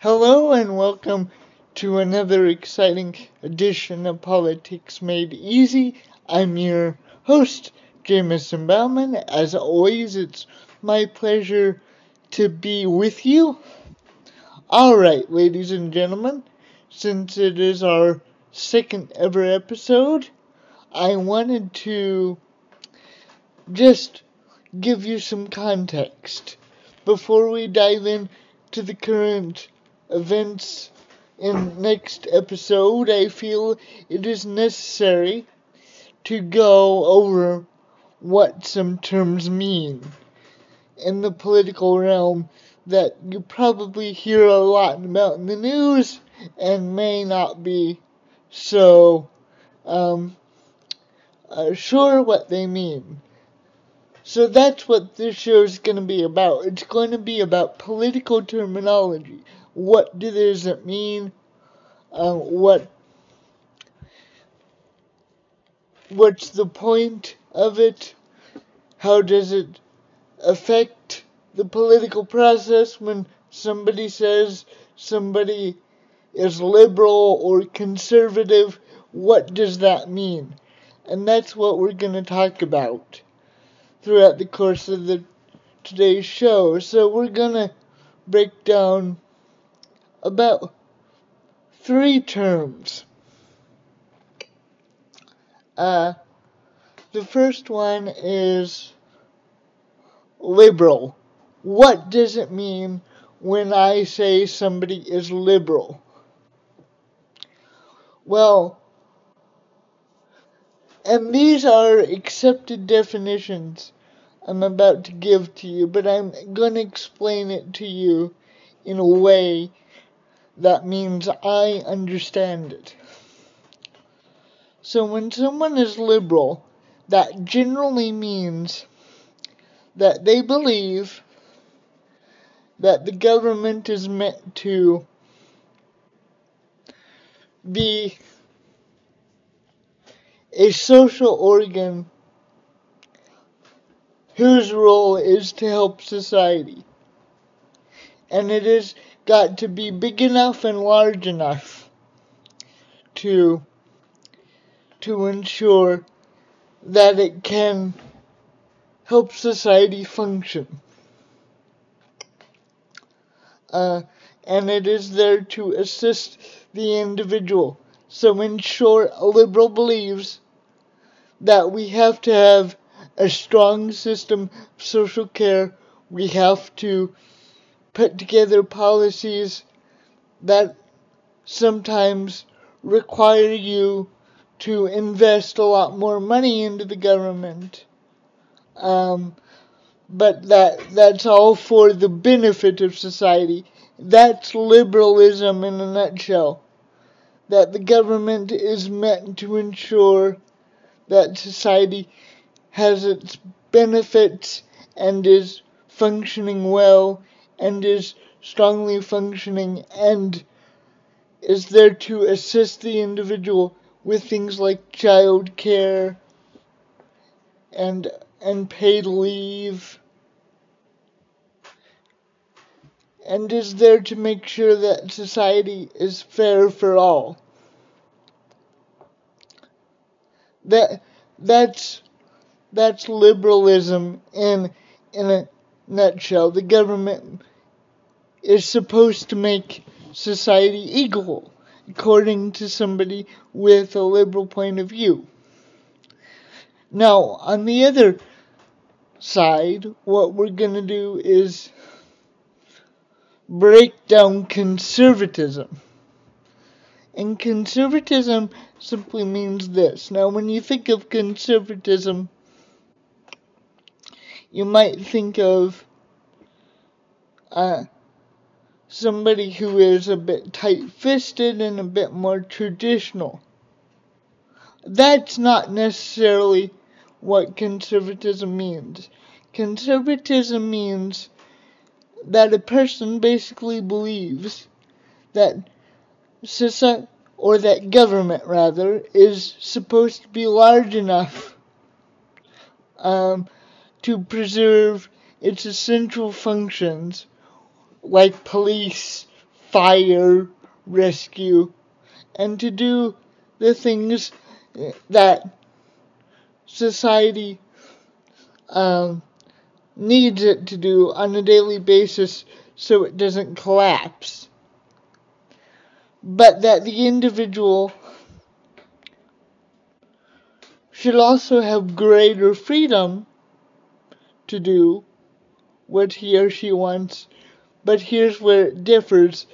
Hello and welcome to another exciting edition of Politics Made Easy. I'm your host, Jameson Bauman. As always, it's my pleasure to be with you. Alright, ladies and gentlemen, since it is our second ever episode, I wanted to just give you some context before we dive in to the current events in next episode, I feel it is necessary to go over what some terms mean in the political realm that you probably hear a lot about in the news and may not be so um, uh, sure what they mean. So that's what this show is going to be about. It's going to be about political terminology what does it mean? Uh, what what's the point of it? How does it affect the political process when somebody says somebody is liberal or conservative? What does that mean? And that's what we're going to talk about throughout the course of the today's show. So we're going to break down about three terms. Uh, the first one is liberal. What does it mean when I say somebody is liberal? Well, and these are accepted definitions I'm about to give to you, but I'm going to explain it to you in a way that means I understand it. So when someone is liberal, that generally means that they believe that the government is meant to be a social organ whose role is to help society. And it is got to be big enough and large enough to to ensure that it can help society function. Uh, and it is there to assist the individual. So, in short, a liberal believes that we have to have a strong system of social care. We have to put together policies that sometimes require you to invest a lot more money into the government. Um, but that that's all for the benefit of society. That's liberalism in a nutshell. That the government is meant to ensure that society has its benefits and is functioning well and is strongly functioning and is there to assist the individual with things like child care and and paid leave? And is there to make sure that society is fair for all? That that's that's liberalism in in a nutshell, the government is supposed to make society equal, according to somebody with a liberal point of view. Now, on the other side, what we're going to do is break down conservatism. And conservatism simply means this. Now, when you think of conservatism, you might think of uh, somebody who is a bit tight fisted and a bit more traditional. That's not necessarily what conservatism means. Conservatism means that a person basically believes that society, or that government rather, is supposed to be large enough um, to preserve its essential functions like police, fire rescue and to do the things that society um, needs it to do on a daily basis so it doesn't collapse. But that the individual should also have greater freedom to do what he or she wants. But here's where it differs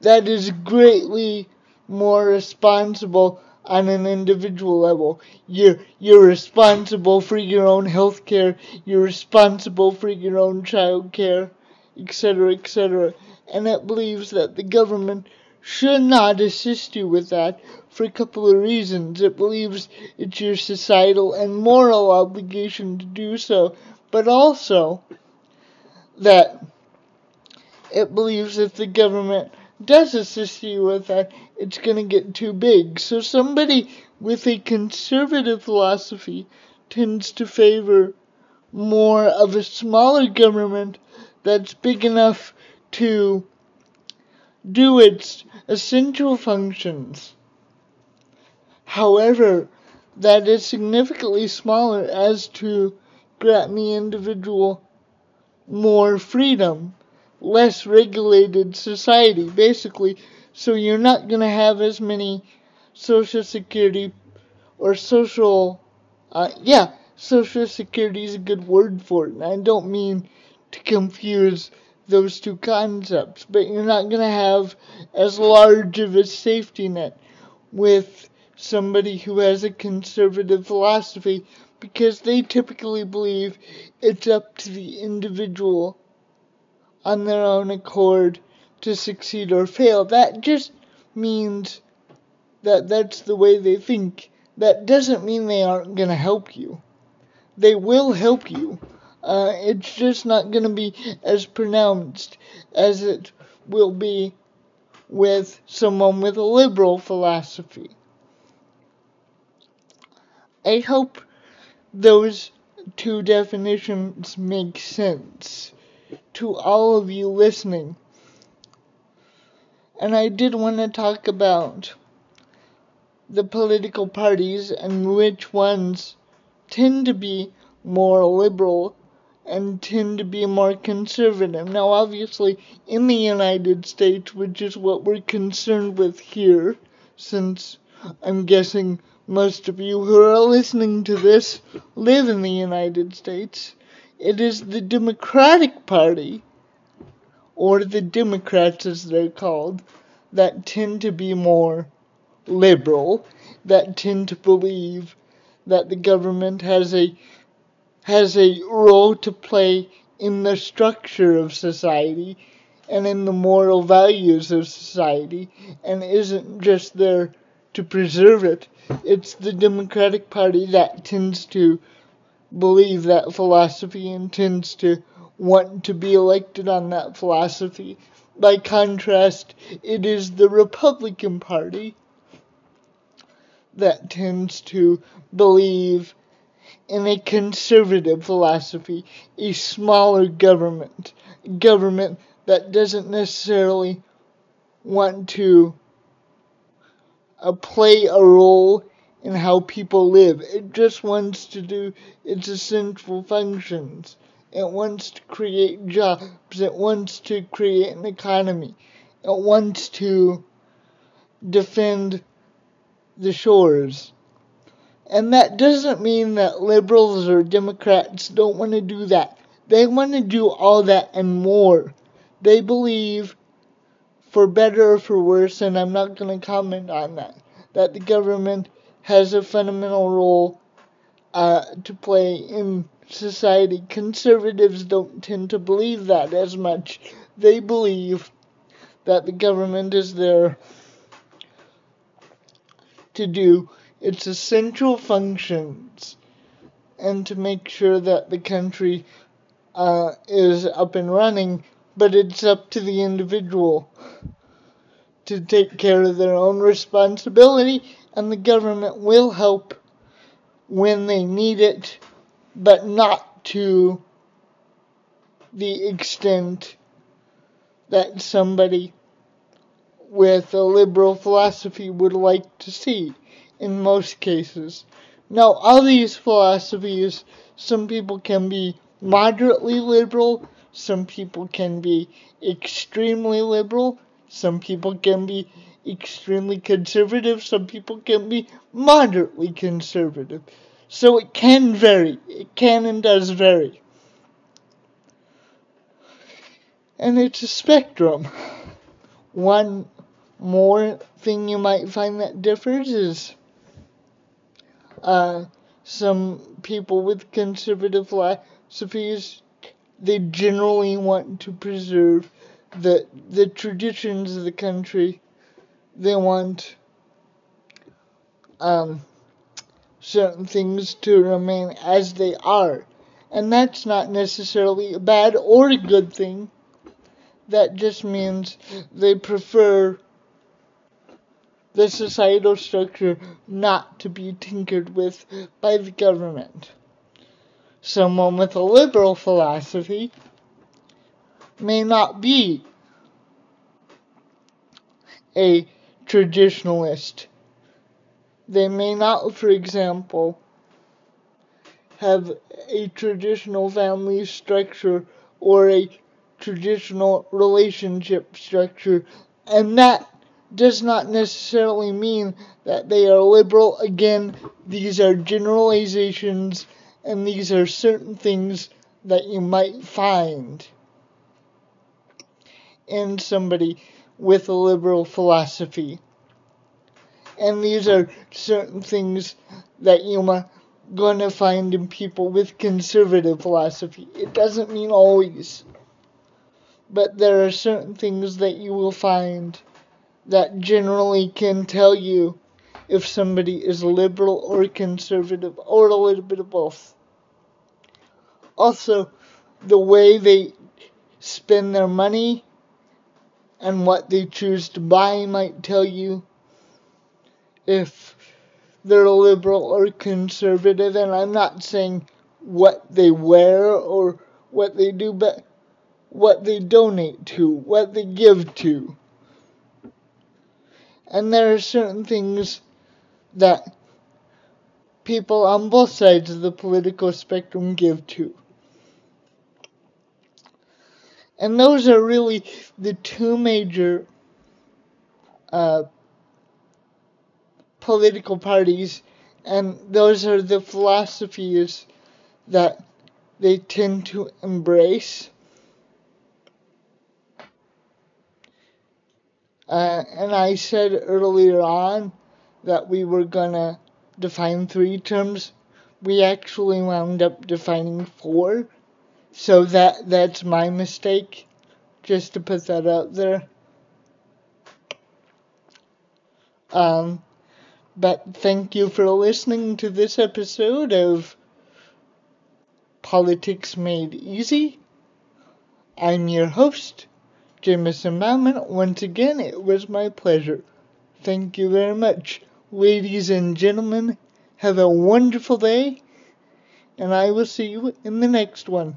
that is greatly more responsible on an individual level. You're you're responsible for your own health care, you're responsible for your own child care, etc., etc. And it believes that the government should not assist you with that for a couple of reasons. It believes it's your societal and moral obligation to do so, but also that it believes if the government does assist you with that, it's going to get too big. So somebody with a conservative philosophy tends to favor more of a smaller government that's big enough to do its essential functions. However, that is significantly smaller as to grant the individual more freedom, less regulated society, basically. So you're not going to have as many social security or social, uh, yeah, social security is a good word for it. And I don't mean to confuse those two concepts, but you're not going to have as large of a safety net with somebody who has a conservative philosophy because they typically believe it's up to the individual on their own accord to succeed or fail. That just means that that's the way they think. That doesn't mean they aren't going to help you. They will help you. Uh, it's just not going to be as pronounced as it will be with someone with a liberal philosophy. I hope those two definitions make sense to all of you listening. And I did want to talk about the political parties and which ones tend to be more liberal and tend to be more conservative. Now, obviously, in the United States, which is what we're concerned with here, since I'm guessing most of you who are listening to this live in the United States, it is the Democratic Party, or the Democrats as they're called, that tend to be more liberal, that tend to believe that the government has a has a role to play in the structure of society and in the moral values of society and isn't just there to preserve it. It's the Democratic Party that tends to believe that philosophy and tends to want to be elected on that philosophy. By contrast, it is the Republican Party that tends to believe in a conservative philosophy, a smaller government, government that doesn't necessarily want to uh, play a role in how people live. It just wants to do its essential functions. It wants to create jobs. It wants to create an economy. It wants to defend the shores. And that doesn't mean that liberals or Democrats don't want to do that. They want to do all that and more. They believe, for better or for worse, and I'm not going to comment on that, that the government has a fundamental role uh, to play in society. Conservatives don't tend to believe that as much. They believe that the government is there to do its essential functions and to make sure that the country uh, is up and running, but it's up to the individual to take care of their own responsibility, and the government will help when they need it, but not to the extent that somebody with a liberal philosophy would like to see in most cases. Now, all these philosophies, some people can be moderately liberal, some people can be extremely liberal, some people can be extremely conservative, some people can be moderately conservative. So it can vary. It can and does vary. And it's a spectrum. One more thing you might find that differs is uh, some people with conservative philosophies they generally want to preserve the the traditions of the country. They want um, certain things to remain as they are. And that's not necessarily a bad or a good thing. That just means they prefer the societal structure not to be tinkered with by the government. Someone with a liberal philosophy may not be a traditionalist. They may not, for example, have a traditional family structure or a traditional relationship structure, and that does not necessarily mean that they are liberal. Again, these are generalizations and these are certain things that you might find in somebody with a liberal philosophy. And these are certain things that you're gonna find in people with conservative philosophy. It doesn't mean always, but there are certain things that you will find that generally can tell you if somebody is liberal or conservative or a little bit of both. Also, the way they spend their money and what they choose to buy might tell you if they're liberal or conservative. And I'm not saying what they wear or what they do, but what they donate to, what they give to. And there are certain things that people on both sides of the political spectrum give to. And those are really the two major uh, political parties, and those are the philosophies that they tend to embrace. Uh, and I said earlier on that we were gonna define three terms. We actually wound up defining four. So that that's my mistake. Just to put that out there. Um, but thank you for listening to this episode of Politics Made Easy. I'm your host, Jameson Bauman. Once again, it was my pleasure. Thank you very much. Ladies and gentlemen, have a wonderful day, and I will see you in the next one.